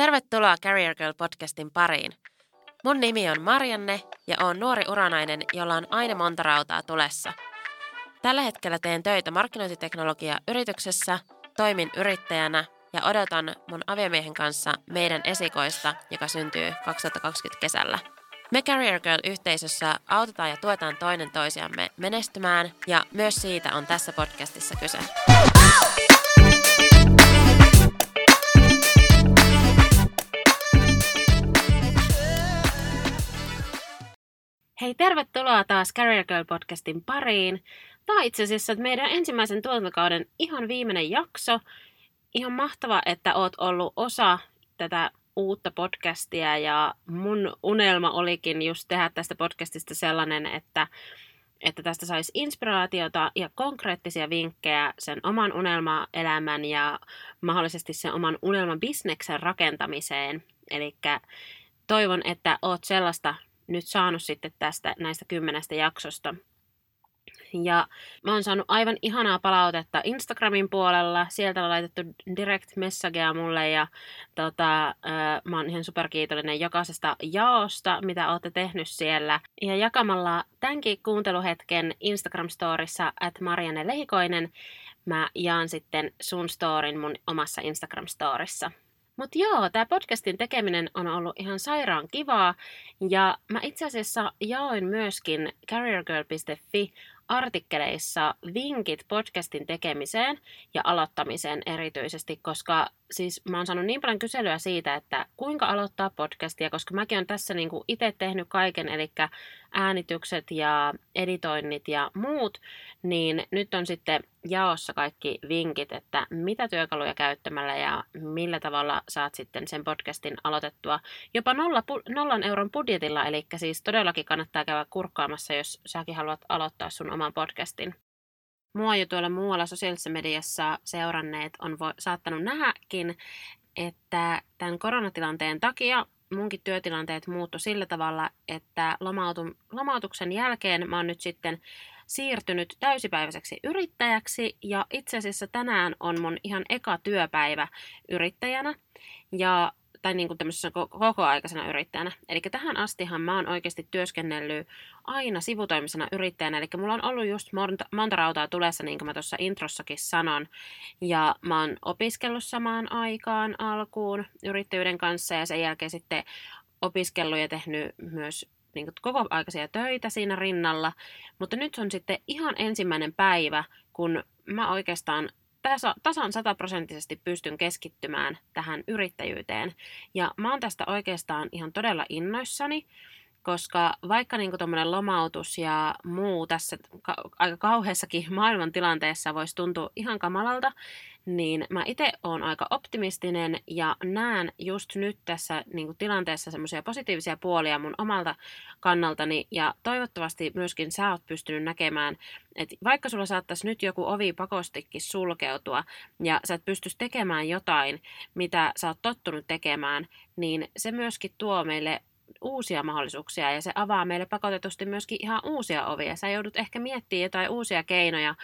Tervetuloa Career Girl podcastin pariin. Mun nimi on Marianne ja oon nuori uranainen, jolla on aina monta rautaa tulessa. Tällä hetkellä teen töitä markkinointiteknologia yrityksessä, toimin yrittäjänä ja odotan mun aviomiehen kanssa meidän esikoista, joka syntyy 2020 kesällä. Me Career Girl-yhteisössä autetaan ja tuetaan toinen toisiamme menestymään ja myös siitä on tässä podcastissa kyse. Hei, tervetuloa taas Career Girl podcastin pariin. Tämä on itse asiassa meidän ensimmäisen tuotantokauden ihan viimeinen jakso. Ihan mahtava, että oot ollut osa tätä uutta podcastia ja mun unelma olikin just tehdä tästä podcastista sellainen, että, että tästä saisi inspiraatiota ja konkreettisia vinkkejä sen oman unelmaelämän ja mahdollisesti sen oman unelman bisneksen rakentamiseen. Eli toivon, että oot sellaista nyt saanut sitten tästä näistä kymmenestä jaksosta. Ja mä oon saanut aivan ihanaa palautetta Instagramin puolella. Sieltä on laitettu direct messagea mulle ja tota, mä oon ihan superkiitollinen jokaisesta jaosta, mitä ootte tehnyt siellä. Ja jakamalla tämänkin kuunteluhetken Instagram-storissa at Marianne Lehikoinen, mä jaan sitten sun storin mun omassa Instagram-storissa. Mutta joo, tämä podcastin tekeminen on ollut ihan sairaan kivaa. Ja mä itse asiassa jaoin myöskin careergirl.fi artikkeleissa vinkit podcastin tekemiseen ja aloittamiseen erityisesti, koska siis mä oon saanut niin paljon kyselyä siitä, että kuinka aloittaa podcastia, koska mäkin on tässä niinku itse tehnyt kaiken, eli äänitykset ja editoinnit ja muut, niin nyt on sitten jaossa kaikki vinkit, että mitä työkaluja käyttämällä ja millä tavalla saat sitten sen podcastin aloitettua jopa nolla, nollan euron budjetilla, eli siis todellakin kannattaa käydä kurkkaamassa, jos säkin haluat aloittaa sun oman podcastin. Mua jo tuolla muualla sosiaalisessa mediassa seuranneet on vo- saattanut nähdäkin, että tämän koronatilanteen takia munkin työtilanteet muuttu sillä tavalla, että lomautu- lomautuksen jälkeen mä oon nyt sitten siirtynyt täysipäiväiseksi yrittäjäksi ja itse asiassa tänään on mun ihan eka työpäivä yrittäjänä. Ja tai niin kuin tämmöisessä kokoaikaisena yrittäjänä. Eli tähän astihan mä oon oikeasti työskennellyt aina sivutoimisena yrittäjänä, eli mulla on ollut just monta, monta rautaa tulessa, niin kuin mä tuossa introssakin sanon, ja mä oon opiskellut samaan aikaan alkuun yrittäjyyden kanssa, ja sen jälkeen sitten opiskellut ja tehnyt myös niin kuin koko aikaisia töitä siinä rinnalla, mutta nyt on sitten ihan ensimmäinen päivä, kun mä oikeastaan tasa, tasan sataprosenttisesti pystyn keskittymään tähän yrittäjyyteen. Ja mä oon tästä oikeastaan ihan todella innoissani, koska vaikka niin tuommoinen lomautus ja muu tässä ka- aika kauheassakin maailmantilanteessa voisi tuntua ihan kamalalta, niin mä itse oon aika optimistinen ja näen just nyt tässä niin kuin tilanteessa semmoisia positiivisia puolia mun omalta kannaltani ja toivottavasti myöskin sä oot pystynyt näkemään, että vaikka sulla saattaisi nyt joku ovi pakostikin sulkeutua ja sä et pystyisi tekemään jotain, mitä sä oot tottunut tekemään, niin se myöskin tuo meille uusia mahdollisuuksia ja se avaa meille pakotetusti myöskin ihan uusia ovia. Sä joudut ehkä miettimään jotain uusia keinoja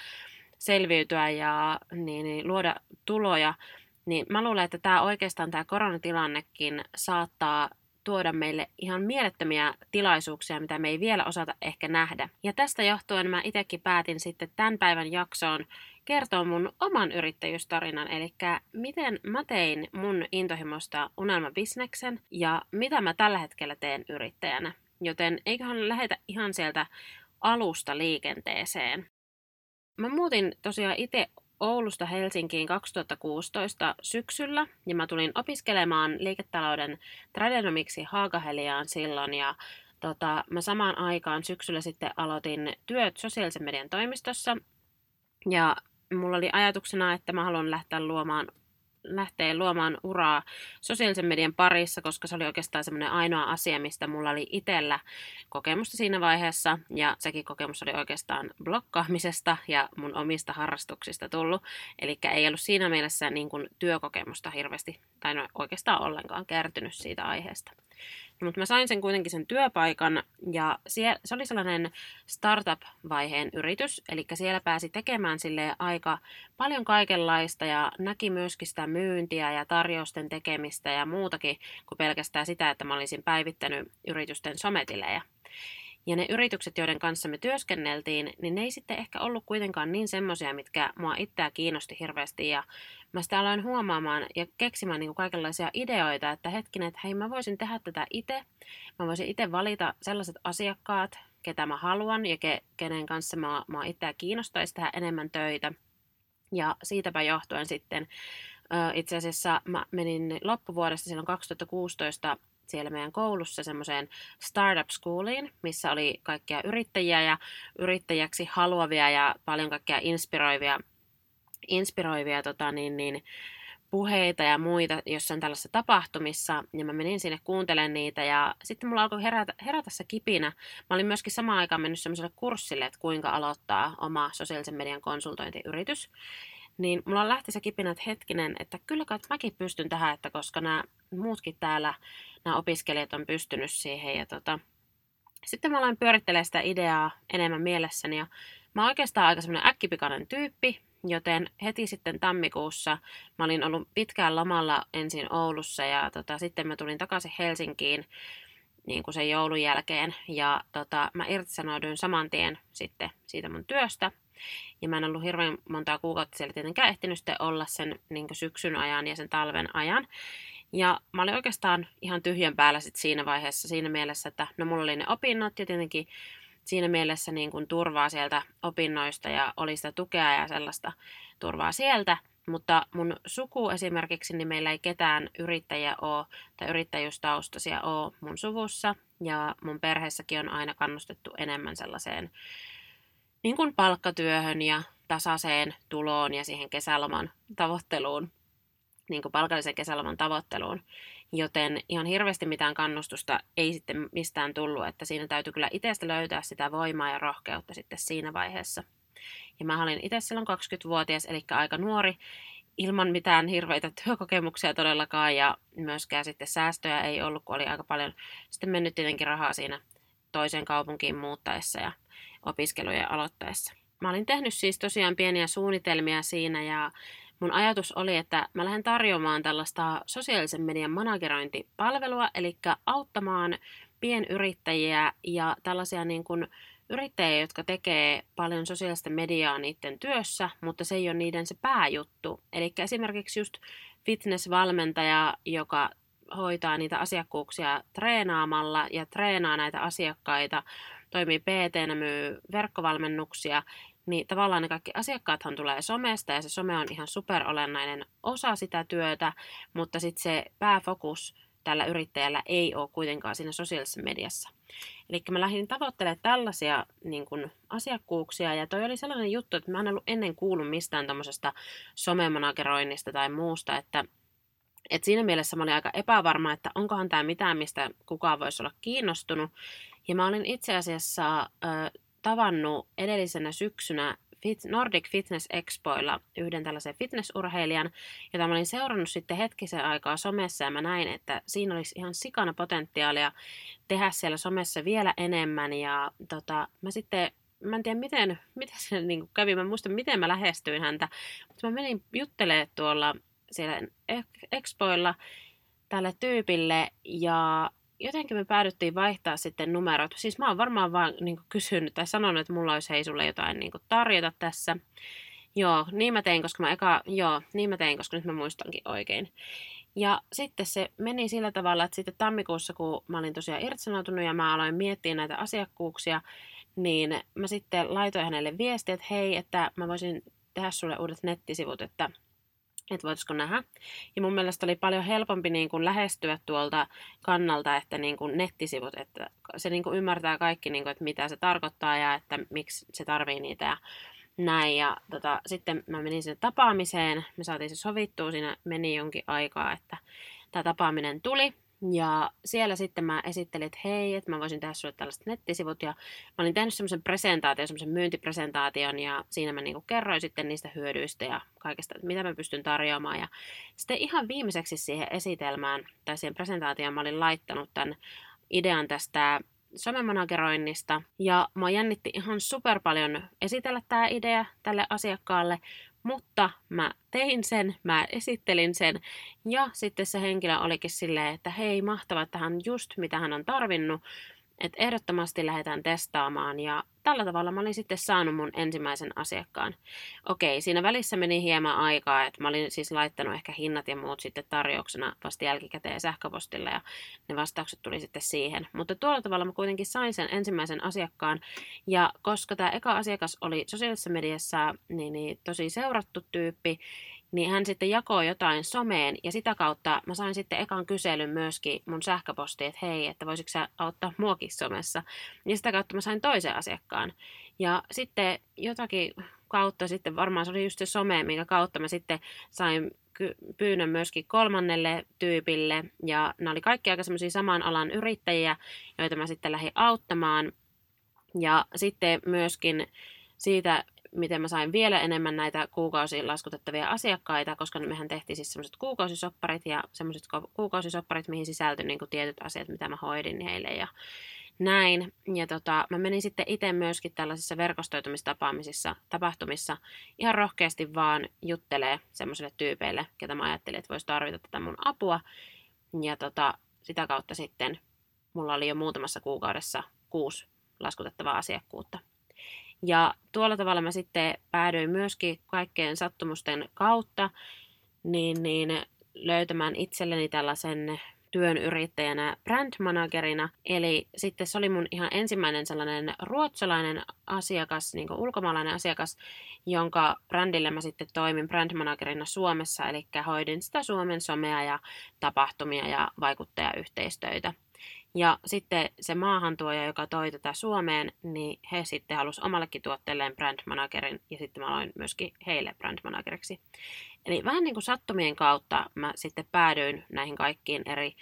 selviytyä ja niin, niin, luoda tuloja, niin mä luulen, että tämä oikeastaan tämä koronatilannekin saattaa tuoda meille ihan mielettömiä tilaisuuksia, mitä me ei vielä osata ehkä nähdä. Ja tästä johtuen mä itsekin päätin sitten tämän päivän jaksoon kertoa mun oman yrittäjyystarinan, eli miten mä tein mun intohimosta unelmabisneksen ja mitä mä tällä hetkellä teen yrittäjänä. Joten eiköhän lähetä ihan sieltä alusta liikenteeseen. Mä muutin tosiaan itse Oulusta Helsinkiin 2016 syksyllä ja mä tulin opiskelemaan liiketalouden tradenomiksi Haagaheliaan silloin ja tota, mä samaan aikaan syksyllä sitten aloitin työt sosiaalisen median toimistossa. Ja mulla oli ajatuksena, että mä haluan lähteä luomaan lähteä luomaan uraa sosiaalisen median parissa, koska se oli oikeastaan semmoinen ainoa asia, mistä mulla oli itsellä kokemusta siinä vaiheessa. Ja sekin kokemus oli oikeastaan blokkaamisesta ja mun omista harrastuksista tullut. Eli ei ollut siinä mielessä niin kuin työkokemusta hirveästi, tai no oikeastaan ollenkaan kertynyt siitä aiheesta. Mutta mä sain sen kuitenkin sen työpaikan ja siellä, se oli sellainen startup-vaiheen yritys, eli siellä pääsi tekemään sille aika paljon kaikenlaista ja näki myöskin sitä myyntiä ja tarjousten tekemistä ja muutakin kuin pelkästään sitä, että mä olisin päivittänyt yritysten sometilejä. Ja ne yritykset, joiden kanssa me työskenneltiin, niin ne ei sitten ehkä ollut kuitenkaan niin semmoisia, mitkä mua itseä kiinnosti hirveästi. Ja mä sitä aloin huomaamaan ja keksimään niin kuin kaikenlaisia ideoita, että hetkinen, että hei mä voisin tehdä tätä itse. Mä voisin itse valita sellaiset asiakkaat, ketä mä haluan ja ke, kenen kanssa mä, mä itseä kiinnostaisi tehdä enemmän töitä. Ja siitäpä johtuen sitten itse asiassa mä menin loppuvuodesta silloin 2016 siellä meidän koulussa semmoiseen startup schooliin, missä oli kaikkia yrittäjiä ja yrittäjäksi haluavia ja paljon kaikkia inspiroivia, inspiroivia tota, niin, niin, puheita ja muita jossain tällaisessa tapahtumissa, ja mä menin sinne kuuntelemaan niitä, ja sitten mulla alkoi herätä, herätä se kipinä. Mä olin myöskin samaan aikaan mennyt semmoiselle kurssille, että kuinka aloittaa oma sosiaalisen median konsultointiyritys. Niin mulla lähti se kipinä, että hetkinen, että kyllä kai mäkin pystyn tähän, että koska nämä muutkin täällä nämä opiskelijat on pystynyt siihen. Ja tota, sitten mä aloin pyörittelemään sitä ideaa enemmän mielessäni ja mä oon oikeastaan aika semmoinen äkkipikainen tyyppi, joten heti sitten tammikuussa mä olin ollut pitkään lomalla ensin Oulussa ja tota, sitten mä tulin takaisin Helsinkiin niin kuin sen joulun jälkeen ja tota, mä irtisanouduin saman tien sitten siitä mun työstä. Ja mä en ollut hirveän montaa kuukautta siellä tietenkään ehtinyt olla sen niin syksyn ajan ja sen talven ajan. Ja mä olin oikeastaan ihan tyhjän päällä sit siinä vaiheessa siinä mielessä, että no mulla oli ne opinnot ja tietenkin siinä mielessä niin kuin turvaa sieltä opinnoista ja oli sitä tukea ja sellaista turvaa sieltä. Mutta mun suku esimerkiksi, niin meillä ei ketään yrittäjiä ole tai yrittäjyystaustaisia ole mun suvussa. Ja mun perheessäkin on aina kannustettu enemmän sellaiseen niin kuin palkkatyöhön ja tasaiseen tuloon ja siihen kesäloman tavoitteluun niin kuin palkallisen kesäloman tavoitteluun. Joten ihan hirveästi mitään kannustusta ei sitten mistään tullut, että siinä täytyy kyllä itsestä löytää sitä voimaa ja rohkeutta sitten siinä vaiheessa. Ja mä olin itse silloin 20-vuotias, eli aika nuori, ilman mitään hirveitä työkokemuksia todellakaan, ja myöskään sitten säästöjä ei ollut, kun oli aika paljon sitten mennyt tietenkin rahaa siinä toiseen kaupunkiin muuttaessa ja opiskelujen aloittaessa. Mä olin tehnyt siis tosiaan pieniä suunnitelmia siinä ja mun ajatus oli, että mä lähden tarjoamaan tällaista sosiaalisen median managerointipalvelua, eli auttamaan pienyrittäjiä ja tällaisia niin kuin yrittäjiä, jotka tekee paljon sosiaalista mediaa niiden työssä, mutta se ei ole niiden se pääjuttu. Eli esimerkiksi just fitnessvalmentaja, joka hoitaa niitä asiakkuuksia treenaamalla ja treenaa näitä asiakkaita, toimii pt myy verkkovalmennuksia, niin tavallaan ne kaikki asiakkaathan tulee somesta ja se some on ihan superolennainen osa sitä työtä, mutta sitten se pääfokus tällä yrittäjällä ei ole kuitenkaan siinä sosiaalisessa mediassa. Eli mä lähdin tavoittelemaan tällaisia niin kun, asiakkuuksia, ja toi oli sellainen juttu, että mä en ollut ennen kuullut mistään tämmöisestä somemanageroinnista tai muusta, että et siinä mielessä mä olin aika epävarma, että onkohan tämä mitään, mistä kukaan voisi olla kiinnostunut. Ja mä olin itse asiassa äh, tavannut edellisenä syksynä Nordic Fitness Expoilla yhden tällaisen fitnessurheilijan, jota mä olin seurannut sitten hetkisen aikaa somessa ja mä näin, että siinä olisi ihan sikana potentiaalia tehdä siellä somessa vielä enemmän. Ja tota, mä sitten mä en tiedä miten, miten se niin kävi, mä muistan miten mä lähestyin häntä, mutta mä menin juttelemaan tuolla siellä Expoilla tälle tyypille ja jotenkin me päädyttiin vaihtaa sitten numerot. Siis mä oon varmaan vaan niin kysynyt tai sanonut, että mulla olisi hei sulle jotain niin tarjota tässä. Joo, niin mä tein, koska mä eka, joo, niin mä tein, koska nyt mä muistankin oikein. Ja sitten se meni sillä tavalla, että sitten tammikuussa, kun mä olin tosiaan irtisanoutunut ja mä aloin miettiä näitä asiakkuuksia, niin mä sitten laitoin hänelle viestiä, että hei, että mä voisin tehdä sulle uudet nettisivut, että että voitaisiko nähdä. Ja mun mielestä oli paljon helpompi niin kuin lähestyä tuolta kannalta, että niin kuin nettisivut, että se niin kuin ymmärtää kaikki, niin kuin, että mitä se tarkoittaa ja että miksi se tarvii niitä ja näin. Ja tota, sitten mä menin sinne tapaamiseen, me saatiin se sovittua, siinä meni jonkin aikaa, että tämä tapaaminen tuli. Ja siellä sitten mä esittelin, että hei, että mä voisin tehdä sulle tällaiset nettisivut. Ja mä olin tehnyt semmoisen presentaation, semmoisen myyntipresentaation ja siinä mä niinku kerroin sitten niistä hyödyistä ja kaikesta, että mitä mä pystyn tarjoamaan. Ja sitten ihan viimeiseksi siihen esitelmään tai siihen presentaatioon mä olin laittanut tämän idean tästä somemanageroinnista. Ja mä jännitti ihan super paljon esitellä tämä idea tälle asiakkaalle, mutta mä tein sen, mä esittelin sen. Ja sitten se henkilö olikin silleen, että hei mahtavaa, että hän just mitä hän on tarvinnut että ehdottomasti lähdetään testaamaan ja tällä tavalla mä olin sitten saanut mun ensimmäisen asiakkaan. Okei, siinä välissä meni hieman aikaa, että mä olin siis laittanut ehkä hinnat ja muut sitten tarjouksena vasta jälkikäteen sähköpostilla ja ne vastaukset tuli sitten siihen. Mutta tuolla tavalla mä kuitenkin sain sen ensimmäisen asiakkaan ja koska tämä eka asiakas oli sosiaalisessa mediassa niin, niin tosi seurattu tyyppi niin hän sitten jakoi jotain someen ja sitä kautta mä sain sitten ekan kyselyn myöskin mun sähköpostiin, että hei, että voisitko sä auttaa muokin somessa. Ja sitä kautta mä sain toisen asiakkaan. Ja sitten jotakin kautta sitten, varmaan se oli just se some, minkä kautta mä sitten sain pyynnön myöskin kolmannelle tyypille. Ja nämä oli kaikki aika semmoisia saman alan yrittäjiä, joita mä sitten lähdin auttamaan. Ja sitten myöskin siitä miten mä sain vielä enemmän näitä kuukausiin laskutettavia asiakkaita, koska mehän tehtiin siis semmoiset kuukausisopparit ja semmoiset kuukausisopparit, mihin sisältyi niin tietyt asiat, mitä mä hoidin heille ja näin. Ja tota, mä menin sitten itse myöskin tällaisissa verkostoitumistapaamisissa, tapahtumissa ihan rohkeasti vaan juttelee semmoisille tyypeille, ketä mä ajattelin, että voisi tarvita tätä mun apua. Ja tota, sitä kautta sitten mulla oli jo muutamassa kuukaudessa kuusi laskutettavaa asiakkuutta. Ja tuolla tavalla mä sitten päädyin myöskin kaikkeen sattumusten kautta niin, niin löytämään itselleni tällaisen työn yrittäjänä brand managerina. Eli sitten se oli mun ihan ensimmäinen sellainen ruotsalainen asiakas, niin ulkomaalainen asiakas, jonka brändille mä sitten toimin brand managerina Suomessa, eli hoidin sitä Suomen somea ja tapahtumia ja vaikuttajayhteistyötä. Ja sitten se maahantuoja, joka toi tätä Suomeen, niin he sitten halusi omallekin tuotteelleen brand managerin ja sitten mä aloin myöskin heille brand manageriksi. Eli vähän niin kuin sattumien kautta mä sitten päädyin näihin kaikkiin eri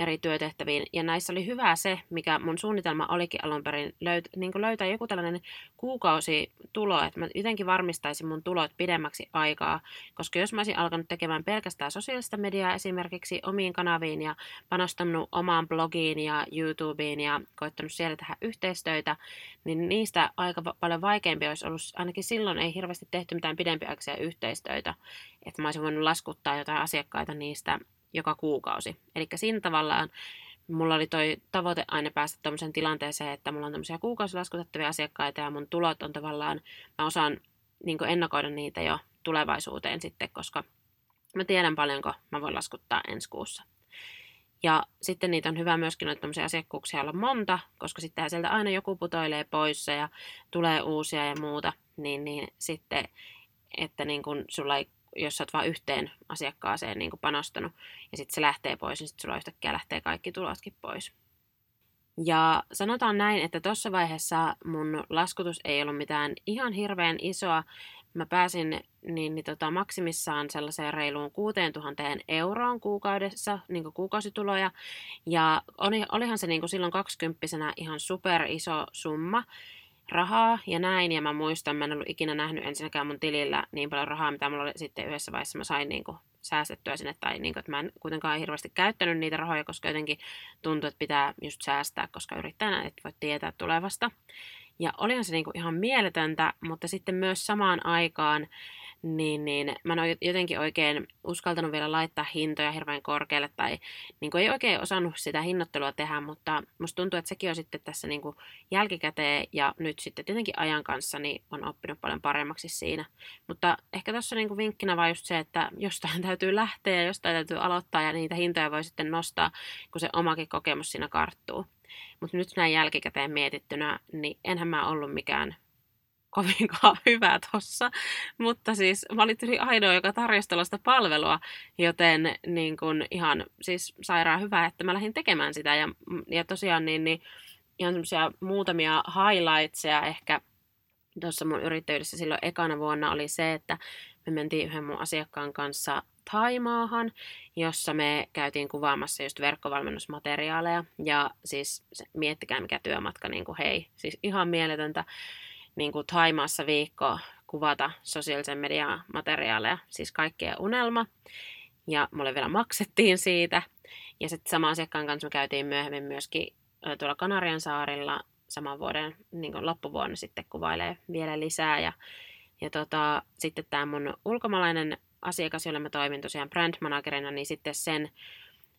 eri työtehtäviin. Ja näissä oli hyvä se, mikä mun suunnitelma olikin alun perin löyt, niin löytää joku tällainen kuukausitulo, että mä jotenkin varmistaisin mun tulot pidemmäksi aikaa. Koska jos mä olisin alkanut tekemään pelkästään sosiaalista mediaa esimerkiksi omiin kanaviin ja panostanut omaan blogiin ja YouTubeen ja koittanut siellä tehdä yhteistyötä, niin niistä aika paljon vaikeampi olisi ollut, ainakin silloin ei hirveästi tehty mitään pidempiaikaisia yhteistyötä. Että mä olisin voinut laskuttaa jotain asiakkaita niistä joka kuukausi. Eli siinä tavallaan mulla oli toi tavoite aina päästä tämmöiseen tilanteeseen, että mulla on tämmöisiä kuukausilaskutettavia asiakkaita ja mun tulot on tavallaan, mä osaan niin ennakoida niitä jo tulevaisuuteen sitten, koska mä tiedän paljonko mä voin laskuttaa ensi kuussa. Ja sitten niitä on hyvä myöskin noita tämmöisiä asiakkuuksia olla monta, koska sitten sieltä aina joku putoilee pois ja tulee uusia ja muuta, niin, niin sitten, että niin kun sulla ei jos sä oot vaan yhteen asiakkaaseen niin kuin panostanut ja sitten se lähtee pois, niin sitten sulla yhtäkkiä lähtee kaikki tulotkin pois. Ja sanotaan näin, että tuossa vaiheessa mun laskutus ei ollut mitään ihan hirveän isoa. Mä pääsin niin, niin tota, maksimissaan sellaiseen reiluun 6000 euroon kuukaudessa niin kuin kuukausituloja. Ja oli, olihan se niin kuin silloin 20 ihan super iso summa rahaa ja näin. Ja mä muistan, mä en ollut ikinä nähnyt ensinnäkään mun tilillä niin paljon rahaa, mitä mulla oli sitten yhdessä vaiheessa mä sain niin kuin säästettyä sinne. Tai niin kuin, että mä en kuitenkaan hirveästi käyttänyt niitä rahoja, koska jotenkin tuntui, että pitää just säästää, koska yrittäjänä et voi tietää tulevasta. Ja olihan se niin kuin ihan mieletöntä, mutta sitten myös samaan aikaan niin, niin mä en ole jotenkin oikein uskaltanut vielä laittaa hintoja hirveän korkealle tai niin kuin ei oikein osannut sitä hinnoittelua tehdä, mutta musta tuntuu, että sekin on sitten tässä niin kuin jälkikäteen ja nyt sitten tietenkin ajan kanssa niin on oppinut paljon paremmaksi siinä. Mutta ehkä tuossa niin vinkkinä vaan just se, että jostain täytyy lähteä ja jostain täytyy aloittaa ja niitä hintoja voi sitten nostaa, kun se omakin kokemus siinä karttuu. Mutta nyt näin jälkikäteen mietittynä, niin enhän mä ollut mikään kovinkaan hyvä tossa. Mutta siis mä olin ainoa, joka tarjosi tällaista palvelua, joten niin kun ihan siis sairaan hyvä, että mä lähdin tekemään sitä. Ja, ja tosiaan niin, niin ihan semmoisia muutamia highlightseja ehkä tuossa mun yrittäjyydessä silloin ekana vuonna oli se, että me mentiin yhden mun asiakkaan kanssa Taimaahan, jossa me käytiin kuvaamassa just verkkovalmennusmateriaaleja. Ja siis miettikää mikä työmatka, niin kuin hei, siis ihan mieletöntä niin kuin Taimaassa viikko kuvata sosiaalisen median materiaaleja, siis kaikkea unelma. Ja mulle vielä maksettiin siitä. Ja sitten sama asiakkaan kanssa me käytiin myöhemmin myöskin tuolla Kanarian saarilla saman vuoden niin loppuvuonna sitten kuvailee vielä lisää. Ja, ja tota, sitten tämä mun ulkomaalainen asiakas, jolle mä toimin tosiaan brand managerina, niin sitten sen,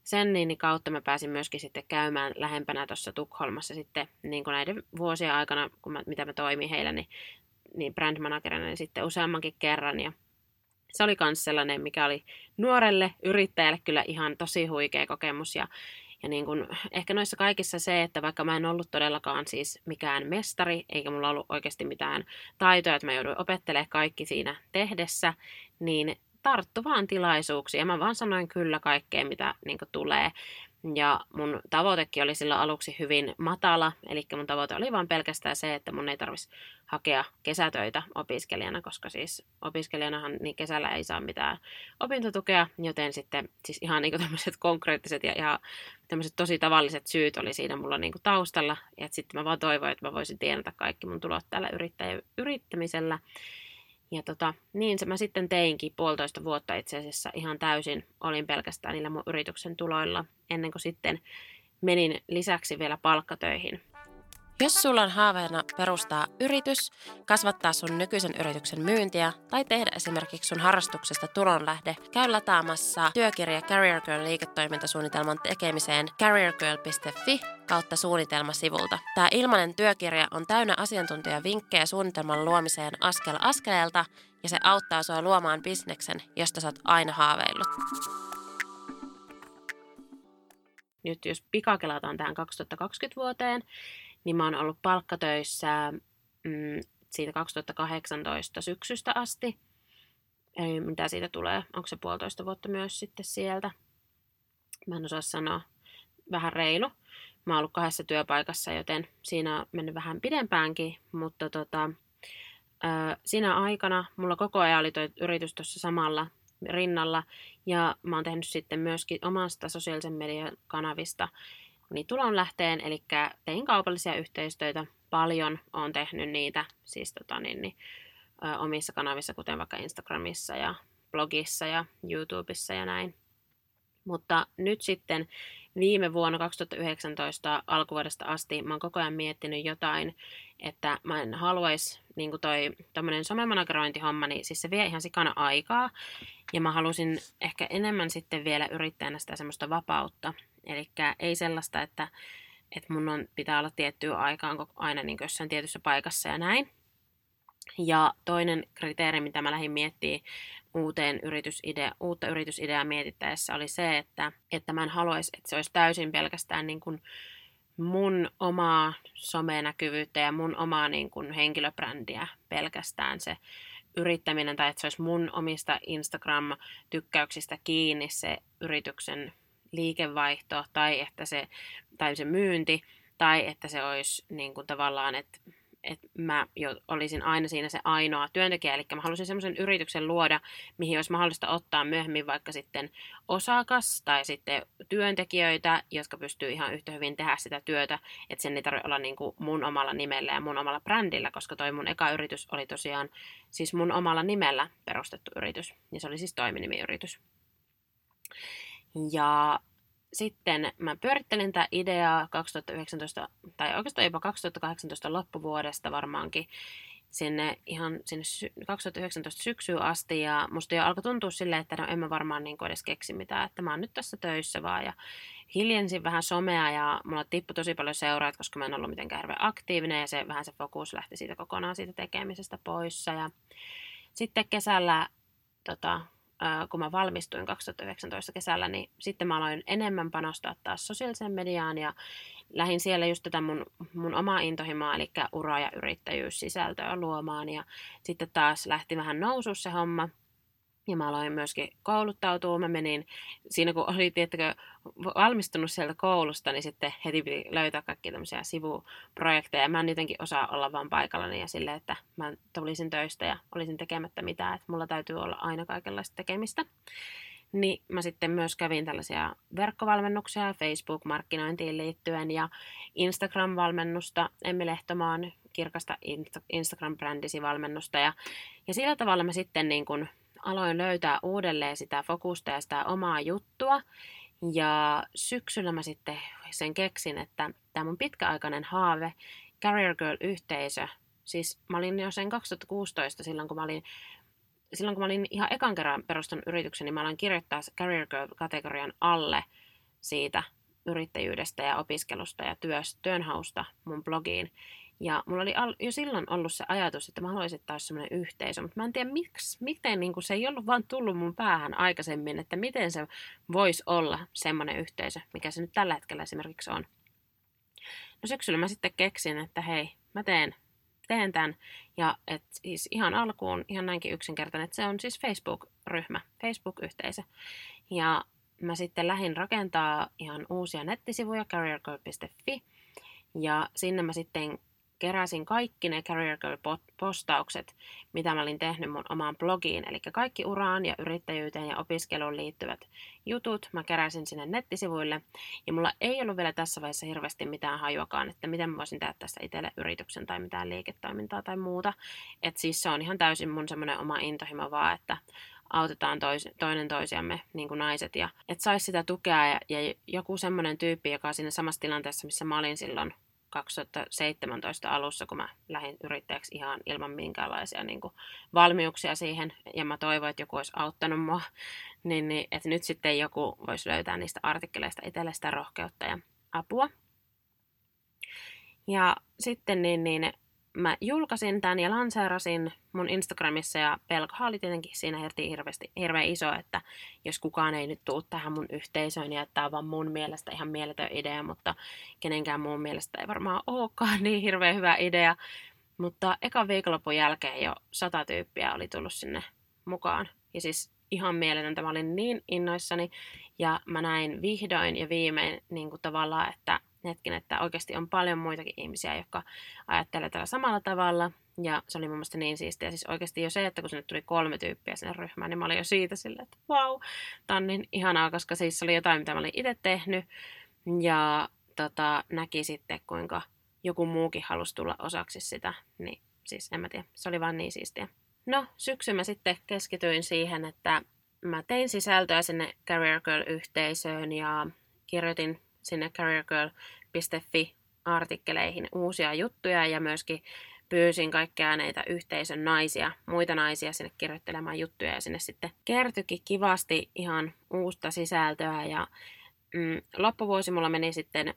sen niin, kautta mä pääsin myöskin sitten käymään lähempänä tuossa Tukholmassa sitten niin kuin näiden vuosien aikana, kun mä, mitä mä toimin heillä, niin, niin brand managerina niin sitten useammankin kerran. Ja se oli myös sellainen, mikä oli nuorelle yrittäjälle kyllä ihan tosi huikea kokemus ja, ja niin kun, ehkä noissa kaikissa se, että vaikka mä en ollut todellakaan siis mikään mestari, eikä mulla ollut oikeasti mitään taitoja, että mä jouduin opettelemaan kaikki siinä tehdessä, niin tarttu vaan tilaisuuksia. Mä vaan sanoin kyllä kaikkeen, mitä niin tulee. Ja mun tavoitekin oli sillä aluksi hyvin matala, eli mun tavoite oli vain pelkästään se, että mun ei tarvitsisi hakea kesätöitä opiskelijana, koska siis opiskelijanahan niin kesällä ei saa mitään opintotukea, joten sitten siis ihan niin tämmöiset konkreettiset ja ihan tämmöiset tosi tavalliset syyt oli siinä mulla niin taustalla, ja sitten mä vaan toivoin, että mä voisin tienata kaikki mun tulot tällä yrittämisellä. Ja tota, niin se mä sitten teinkin puolitoista vuotta itse asiassa ihan täysin. Olin pelkästään niillä mun yrityksen tuloilla ennen kuin sitten menin lisäksi vielä palkkatöihin. Jos sulla on haaveena perustaa yritys, kasvattaa sun nykyisen yrityksen myyntiä tai tehdä esimerkiksi sun harrastuksesta tulonlähde, käy lataamassa työkirja Career Girl liiketoimintasuunnitelman tekemiseen careergirl.fi kautta suunnitelmasivulta. Tämä ilmainen työkirja on täynnä asiantuntijavinkkejä suunnitelman luomiseen askel askeleelta ja se auttaa sua luomaan bisneksen, josta sä oot aina haaveillut. Nyt jos pikakelataan tähän 2020 vuoteen, niin mä oon ollut palkkatöissä mm, siitä 2018 syksystä asti. Eli mitä siitä tulee? Onko se puolitoista vuotta myös sitten sieltä? Mä en osaa sanoa. Vähän reilu. Mä oon ollut kahdessa työpaikassa, joten siinä on mennyt vähän pidempäänkin, mutta tota, ö, siinä aikana mulla koko ajan oli tuo yritys tuossa samalla rinnalla ja mä oon tehnyt sitten myöskin omasta sosiaalisen median kanavista niin tulonlähteen, eli tein kaupallisia yhteistyötä paljon, olen tehnyt niitä siis tota, niin, niin, ö, omissa kanavissa, kuten vaikka Instagramissa ja blogissa ja YouTubessa ja näin. Mutta nyt sitten viime vuonna 2019 alkuvuodesta asti mä oon koko ajan miettinyt jotain, että mä en haluaisi niin kuin toi tämmöinen somemanagerointihomma, niin siis se vie ihan sikana aikaa. Ja mä halusin ehkä enemmän sitten vielä yrittäjänä sitä semmoista vapautta. Eli ei sellaista, että, että mun on, pitää olla tiettyä aikaan aina niin jossain tietyssä paikassa ja näin. Ja toinen kriteeri, mitä mä lähdin miettimään uuteen yritysidea, uutta yritysideaa mietittäessä, oli se, että, että mä en haluaisi, että se olisi täysin pelkästään niin kuin mun omaa somenäkyvyyttä ja mun omaa niin kuin henkilöbrändiä pelkästään se yrittäminen, tai että se olisi mun omista Instagram-tykkäyksistä kiinni se yrityksen liikevaihto, tai että se, tai se myynti, tai että se olisi niin kuin tavallaan, että että mä jo olisin aina siinä se ainoa työntekijä, eli mä halusin semmoisen yrityksen luoda, mihin olisi mahdollista ottaa myöhemmin vaikka sitten osakas tai sitten työntekijöitä, jotka pystyy ihan yhtä hyvin tehdä sitä työtä, että sen ei tarvitse olla niin kuin mun omalla nimellä ja mun omalla brändillä, koska toi mun eka yritys oli tosiaan siis mun omalla nimellä perustettu yritys, ja se oli siis toiminimiyritys. Ja sitten mä pyörittelin tätä ideaa 2019, tai oikeastaan jopa 2018 loppuvuodesta varmaankin, sinne ihan sinne 2019 syksyyn asti. Ja musta jo alkoi tuntua silleen, että no en mä varmaan niin edes keksi mitään, että mä oon nyt tässä töissä vaan. Ja hiljensin vähän somea ja mulla tippui tosi paljon seuraajat, koska mä en ollut mitenkään hirveän aktiivinen. Ja se vähän se fokus lähti siitä kokonaan siitä tekemisestä poissa ja sitten kesällä tota, kun mä valmistuin 2019 kesällä, niin sitten mä aloin enemmän panostaa taas sosiaaliseen mediaan ja lähdin siellä just tätä mun, mun omaa intohimoa, eli ura- ja yrittäjyyssisältöä luomaan ja sitten taas lähti vähän nousu se homma – ja mä aloin myöskin kouluttautua. Mä menin, siinä kun oli tiettäkö, valmistunut sieltä koulusta, niin sitten heti piti löytää kaikki tämmöisiä sivuprojekteja. Mä en jotenkin osaa olla vaan paikallani ja silleen, että mä tulisin töistä ja olisin tekemättä mitään. Että mulla täytyy olla aina kaikenlaista tekemistä. niin mä sitten myös kävin tällaisia verkkovalmennuksia Facebook-markkinointiin liittyen ja Instagram-valmennusta Emmi Lehtomaan kirkasta Instagram-brändisi valmennusta ja, ja sillä tavalla mä sitten niin kun aloin löytää uudelleen sitä fokusta ja sitä omaa juttua ja syksyllä mä sitten sen keksin, että tämä mun pitkäaikainen haave, Career Girl-yhteisö, siis mä olin jo sen 2016 silloin, kun mä olin silloin kun mä olin ihan ekan kerran perustanut yrityksen, niin mä aloin kirjoittaa Career Girl-kategorian alle siitä yrittäjyydestä ja opiskelusta ja työs, työnhausta mun blogiin. Ja mulla oli jo silloin ollut se ajatus, että mä haluaisin, että olisi semmoinen yhteisö, mutta mä en tiedä, miksi, miten niin kuin se ei ollut vaan tullut mun päähän aikaisemmin, että miten se voisi olla semmoinen yhteisö, mikä se nyt tällä hetkellä esimerkiksi on. No syksyllä mä sitten keksin, että hei, mä teen, teen tämän. Ja et siis ihan alkuun, ihan näinkin yksinkertainen, että se on siis Facebook-ryhmä, Facebook-yhteisö. Ja mä sitten lähdin rakentaa ihan uusia nettisivuja, careercode.fi. Ja sinne mä sitten keräsin kaikki ne Career Girl-postaukset, mitä mä olin tehnyt mun omaan blogiin. Eli kaikki uraan ja yrittäjyyteen ja opiskeluun liittyvät jutut mä keräsin sinne nettisivuille. Ja mulla ei ollut vielä tässä vaiheessa hirveästi mitään hajuakaan, että miten mä voisin tehdä tästä itselle yrityksen tai mitään liiketoimintaa tai muuta. että siis se on ihan täysin mun semmoinen oma intohimo vaan, että autetaan tois, toinen toisiamme, niin kuin naiset, ja että saisi sitä tukea ja, ja joku semmoinen tyyppi, joka on siinä samassa tilanteessa, missä mä olin silloin 2017 alussa, kun mä lähdin yrittäjäksi ihan ilman minkäänlaisia niin kuin, valmiuksia siihen, ja mä toivoin, että joku olisi auttanut mua, niin, niin että nyt sitten joku voisi löytää niistä artikkeleista itselle sitä rohkeutta ja apua. Ja sitten niin, niin mä julkaisin tämän ja lanseerasin mun Instagramissa ja pelko oli tietenkin siinä hirti hirveästi, hirveän iso, että jos kukaan ei nyt tuu tähän mun yhteisöön ja että tämä on vaan mun mielestä ihan mieletön idea, mutta kenenkään muun mielestä ei varmaan olekaan niin hirveän hyvä idea. Mutta ekan viikonlopun jälkeen jo sata tyyppiä oli tullut sinne mukaan. Ja siis ihan mieletöntä. Mä olin niin innoissani ja mä näin vihdoin ja viimein niin kuin tavallaan, että hetken, että oikeasti on paljon muitakin ihmisiä, jotka ajattelee tällä samalla tavalla. Ja se oli mun mielestä niin siistiä. Siis oikeasti jo se, että kun sinne tuli kolme tyyppiä sinne ryhmään, niin mä olin jo siitä silleen, että vau, wow, tää on niin ihanaa, koska siis se oli jotain, mitä mä olin itse tehnyt. Ja tota, näki sitten, kuinka joku muukin halusi tulla osaksi sitä. Niin siis en mä tiedä, se oli vaan niin siistiä. No, syksy mä sitten keskityin siihen, että mä tein sisältöä sinne Career Girl-yhteisöön ja kirjoitin sinne careergirl.fi artikkeleihin uusia juttuja ja myöskin pyysin kaikkia näitä yhteisön naisia, muita naisia sinne kirjoittelemaan juttuja ja sinne sitten kertyikin kivasti ihan uusta sisältöä ja mm, loppuvuosi mulla meni sitten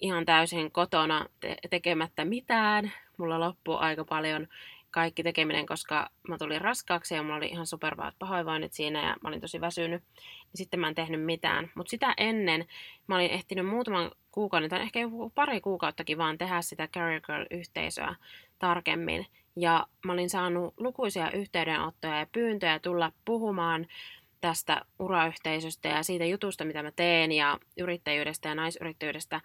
ihan täysin kotona te- tekemättä mitään. Mulla loppui aika paljon kaikki tekeminen, koska mä tulin raskaaksi ja mulla oli ihan supervaat pahoinvoinnit siinä ja mä olin tosi väsynyt. Niin sitten mä en tehnyt mitään. Mutta sitä ennen mä olin ehtinyt muutaman kuukauden tai ehkä joku pari kuukauttakin vaan tehdä sitä Career Girl-yhteisöä tarkemmin. Ja mä olin saanut lukuisia yhteydenottoja ja pyyntöjä tulla puhumaan tästä urayhteisöstä ja siitä jutusta, mitä mä teen ja yrittäjyydestä ja naisyrittäjyydestä,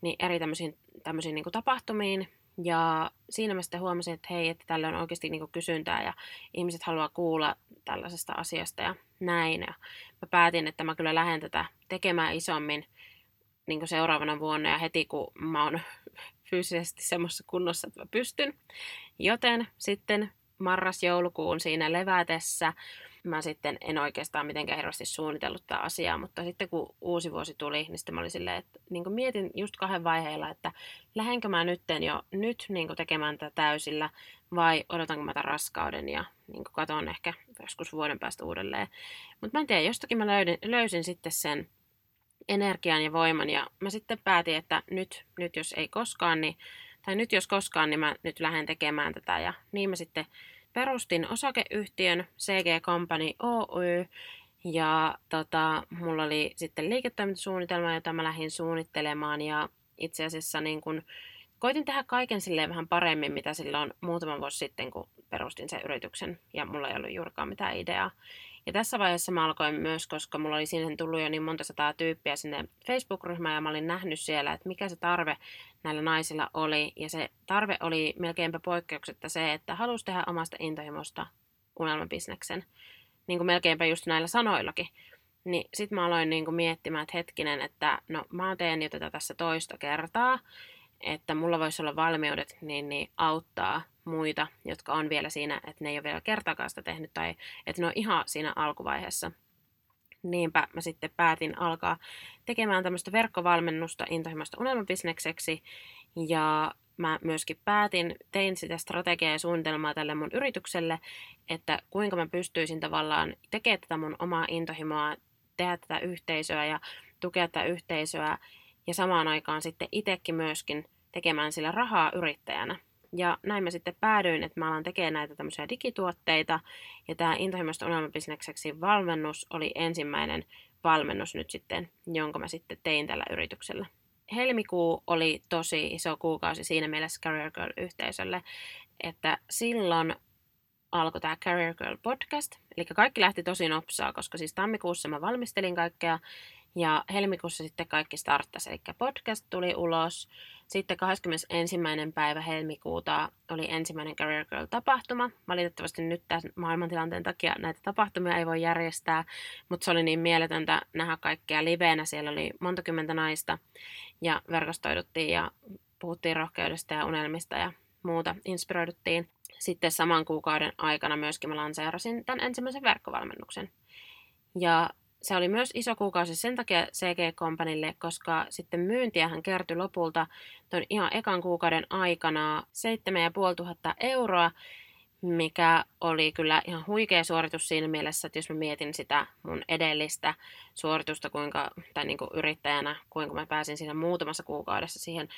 niin eri tämmöisiin, tämmöisiin niin tapahtumiin, ja siinä mä sitten huomasin, että hei, että tällä on oikeasti niin kysyntää ja ihmiset haluaa kuulla tällaisesta asiasta ja näin. Ja mä päätin, että mä kyllä lähden tätä tekemään isommin niin seuraavana vuonna ja heti kun mä oon fyysisesti semmoisessa kunnossa, että mä pystyn. Joten sitten marras-joulukuun siinä levätessä mä sitten en oikeastaan mitenkään hirveästi suunnitellut tätä asiaa, mutta sitten kun uusi vuosi tuli, niin sitten mä olin silleen, että niin mietin just kahden vaiheilla, että lähdenkö mä nytten jo nyt niin tekemään tätä täysillä vai odotanko mä tämän raskauden ja niin katon ehkä joskus vuoden päästä uudelleen. Mutta mä en tiedä, jostakin mä löydin, löysin sitten sen energian ja voiman ja mä sitten päätin, että nyt, nyt jos ei koskaan, niin, tai nyt jos koskaan, niin mä nyt lähden tekemään tätä ja niin mä sitten perustin osakeyhtiön CG Company Oy. Ja tota, mulla oli sitten liiketoimintasuunnitelma, jota mä lähdin suunnittelemaan. Ja itse asiassa niin kun, koitin tehdä kaiken silleen vähän paremmin, mitä silloin muutama vuosi sitten, kun perustin sen yrityksen. Ja mulla ei ollut juurikaan mitään ideaa. Ja tässä vaiheessa mä alkoin myös, koska mulla oli siihen tullut jo niin monta sataa tyyppiä sinne Facebook-ryhmään ja mä olin nähnyt siellä, että mikä se tarve näillä naisilla oli. Ja se tarve oli melkeinpä poikkeuksetta se, että halusi tehdä omasta intohimosta unelmabisneksen. Niin kuin melkeinpä just näillä sanoillakin. Niin sit mä aloin niin kuin miettimään, että hetkinen, että no mä teen jo tätä tässä toista kertaa, että mulla voisi olla valmiudet niin, niin auttaa muita, jotka on vielä siinä, että ne ei ole vielä kertaakaan sitä tehnyt tai että ne on ihan siinä alkuvaiheessa. Niinpä mä sitten päätin alkaa tekemään tämmöistä verkkovalmennusta intohimoista unelmabisnekseksi ja mä myöskin päätin, tein sitä strategiaa ja suunnitelmaa tälle mun yritykselle, että kuinka mä pystyisin tavallaan tekemään tätä mun omaa intohimoa, tehdä tätä yhteisöä ja tukea tätä yhteisöä ja samaan aikaan sitten itsekin myöskin tekemään sillä rahaa yrittäjänä. Ja näin mä sitten päädyin, että mä alan tekemään näitä tämmöisiä digituotteita. Ja tämä Intohimoista unelmabisnekseksi valmennus oli ensimmäinen valmennus nyt sitten, jonka mä sitten tein tällä yrityksellä. Helmikuu oli tosi iso kuukausi siinä mielessä Career Girl-yhteisölle, että silloin alkoi tämä Career Girl podcast. Eli kaikki lähti tosi nopsaa, koska siis tammikuussa mä valmistelin kaikkea ja helmikuussa sitten kaikki starttasi, eli podcast tuli ulos. Sitten 21. päivä helmikuuta oli ensimmäinen Career Girl-tapahtuma. Valitettavasti nyt tämän maailmantilanteen takia näitä tapahtumia ei voi järjestää, mutta se oli niin mieletöntä nähdä kaikkea liveenä. Siellä oli monta kymmentä naista ja verkostoiduttiin ja puhuttiin rohkeudesta ja unelmista ja muuta, inspiroiduttiin. Sitten saman kuukauden aikana myöskin mä lanseerasin tämän ensimmäisen verkkovalmennuksen. Ja se oli myös iso kuukausi sen takia CG Companylle, koska sitten myyntiähän kertyi lopulta tuon ihan ekan kuukauden aikana 7500 euroa, mikä oli kyllä ihan huikea suoritus siinä mielessä, että jos mä mietin sitä mun edellistä suoritusta kuinka, tai niin kuin yrittäjänä, kuinka mä pääsin siinä muutamassa kuukaudessa siihen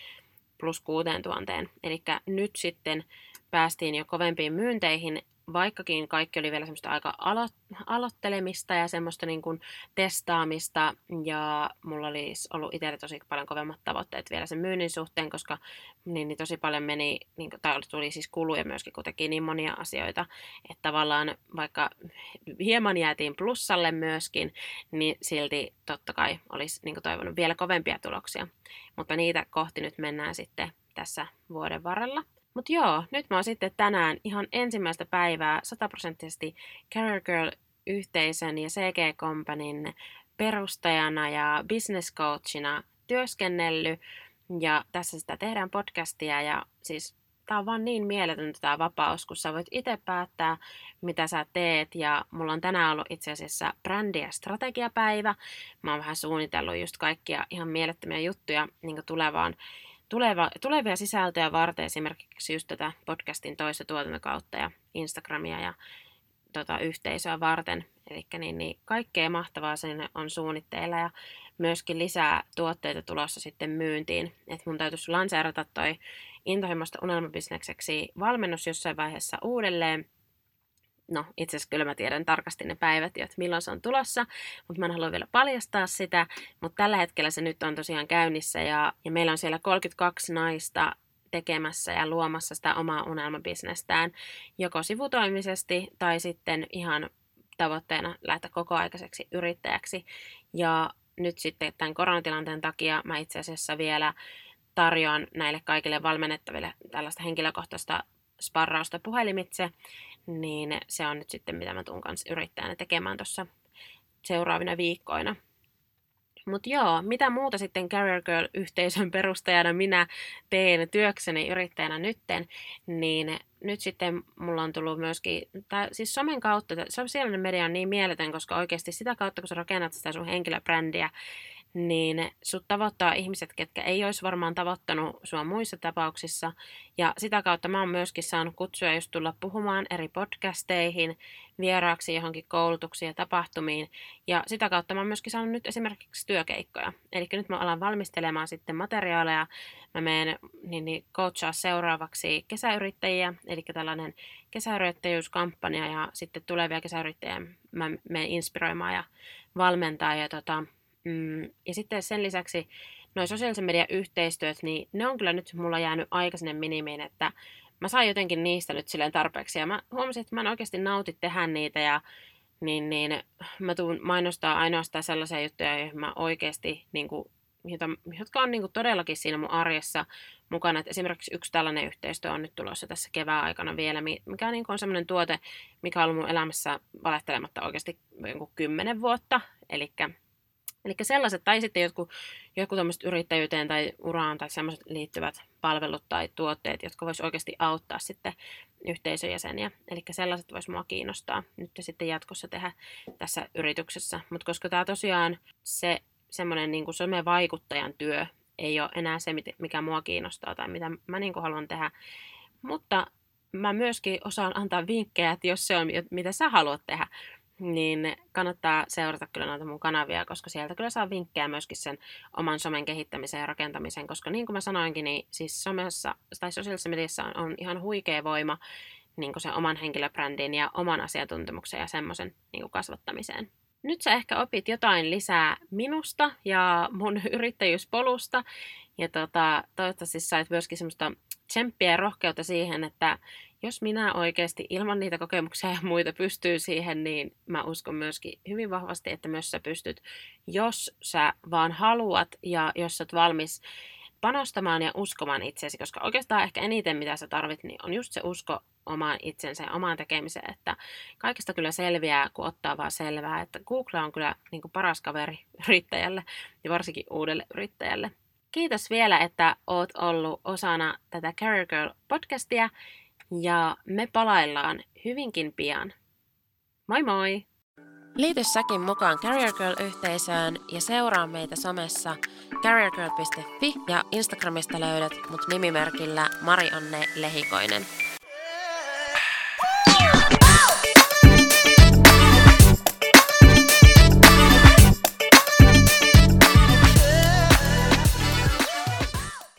plus 6000. Eli nyt sitten päästiin jo kovempiin myynteihin, vaikkakin kaikki oli vielä semmoista aika alo- aloittelemista ja semmoista niin kuin testaamista, ja mulla olisi ollut itselle tosi paljon kovemmat tavoitteet vielä sen myynnin suhteen, koska niin, niin tosi paljon meni, niin tai tuli siis kuluja myöskin, kun teki niin monia asioita, että tavallaan vaikka hieman jäätiin plussalle myöskin, niin silti totta kai olisi niin kuin toivonut vielä kovempia tuloksia. Mutta niitä kohti nyt mennään sitten tässä vuoden varrella. Mutta joo, nyt mä oon sitten tänään ihan ensimmäistä päivää sataprosenttisesti Career Girl-yhteisön ja CG Companyn perustajana ja business coachina työskennellyt. Ja tässä sitä tehdään podcastia ja siis tää on vaan niin mieletöntä tämä vapaus, kun sä voit itse päättää, mitä sä teet. Ja mulla on tänään ollut itse asiassa brändi- ja strategiapäivä. Mä oon vähän suunnitellut just kaikkia ihan mielettömiä juttuja niin tulevaan tuleva, tulevia sisältöjä varten esimerkiksi just tätä podcastin toista tuotantokautta ja Instagramia ja tota, yhteisöä varten. Eli niin, niin kaikkea mahtavaa sinne on suunnitteilla ja myöskin lisää tuotteita tulossa sitten myyntiin. Et mun täytyisi lanseerata toi intohimoista unelmabisnekseksi valmennus jossain vaiheessa uudelleen no itse asiassa kyllä mä tiedän tarkasti ne päivät, että milloin se on tulossa, mutta mä en halua vielä paljastaa sitä, mutta tällä hetkellä se nyt on tosiaan käynnissä ja, ja meillä on siellä 32 naista tekemässä ja luomassa sitä omaa unelmabisnestään, joko sivutoimisesti tai sitten ihan tavoitteena lähteä kokoaikaiseksi yrittäjäksi. Ja nyt sitten tämän koronatilanteen takia mä itse asiassa vielä tarjoan näille kaikille valmennettaville tällaista henkilökohtaista sparrausta puhelimitse, niin se on nyt sitten, mitä mä tuun kanssa yrittäjänä tekemään tuossa seuraavina viikkoina. Mutta joo, mitä muuta sitten Career Girl-yhteisön perustajana minä teen työkseni yrittäjänä nytten, niin nyt sitten mulla on tullut myöskin, tai siis somen kautta, sosiaalinen media on niin mieletön, koska oikeasti sitä kautta, kun sä rakennat sitä sun henkilöbrändiä, niin sut tavoittaa ihmiset, ketkä ei olisi varmaan tavoittanut sua muissa tapauksissa. Ja sitä kautta mä oon myöskin saanut kutsua just tulla puhumaan eri podcasteihin, vieraaksi johonkin koulutuksiin ja tapahtumiin. Ja sitä kautta mä oon myöskin saanut nyt esimerkiksi työkeikkoja. Eli nyt mä alan valmistelemaan sitten materiaaleja. Mä menen niin, niin coachaa seuraavaksi kesäyrittäjiä, eli tällainen kesäyrittäjyyskampanja ja sitten tulevia kesäyrittäjiä mä menen inspiroimaan ja valmentaa. Ja tota, Mm, ja sitten sen lisäksi noin sosiaalisen median yhteistyöt, niin ne on kyllä nyt mulla jäänyt aika sinne minimiin, että mä sain jotenkin niistä nyt silleen tarpeeksi. Ja mä huomasin, että mä en oikeasti nauti tehdä niitä ja niin, niin mä tuun mainostaa ainoastaan sellaisia juttuja, joihin mä oikeasti niin kuin, jota, jotka on niin kuin todellakin siinä mun arjessa mukana. Et esimerkiksi yksi tällainen yhteistyö on nyt tulossa tässä kevään aikana vielä, mikä niin on semmoinen tuote, mikä on ollut mun elämässä valehtelematta oikeasti jonkun kymmenen vuotta. Eli Eli sellaiset, tai sitten jotkut, jotkut yrittäjyyteen tai uraan tai semmoiset liittyvät palvelut tai tuotteet, jotka vois oikeasti auttaa sitten yhteisöjäseniä. Eli sellaiset vois mua kiinnostaa nyt sitten jatkossa tehdä tässä yrityksessä. Mutta koska tämä tosiaan se semmoinen niin kuin somevaikuttajan työ ei ole enää se, mikä mua kiinnostaa tai mitä mä niin haluan tehdä. Mutta mä myöskin osaan antaa vinkkejä, että jos se on, mitä sä haluat tehdä, niin kannattaa seurata kyllä noita mun kanavia, koska sieltä kyllä saa vinkkejä myöskin sen oman somen kehittämiseen ja rakentamiseen, koska niin kuin mä sanoinkin, niin siis somessa tai sosiaalisessa mediassa on, on ihan huikea voima niin kuin sen oman henkilöbrändin ja oman asiantuntemuksen ja semmoisen niin kasvattamiseen. Nyt sä ehkä opit jotain lisää minusta ja mun yrittäjyyspolusta ja tota, toivottavasti sait myöskin semmoista tsemppiä ja rohkeutta siihen, että jos minä oikeasti ilman niitä kokemuksia ja muita pystyy siihen, niin mä uskon myöskin hyvin vahvasti, että myös sä pystyt, jos sä vaan haluat ja jos sä oot valmis panostamaan ja uskomaan itseesi, koska oikeastaan ehkä eniten mitä sä tarvit, niin on just se usko omaan itsensä ja omaan tekemiseen, että kaikesta kyllä selviää, kun ottaa vaan selvää, että Google on kyllä niin paras kaveri yrittäjälle ja varsinkin uudelle yrittäjälle. Kiitos vielä, että oot ollut osana tätä Career Girl podcastia ja me palaillaan hyvinkin pian. Moi moi! Liity säkin mukaan Career Girl-yhteisöön ja seuraa meitä somessa careergirl.fi ja Instagramista löydät mut nimimerkillä Mari-Anne Lehikoinen.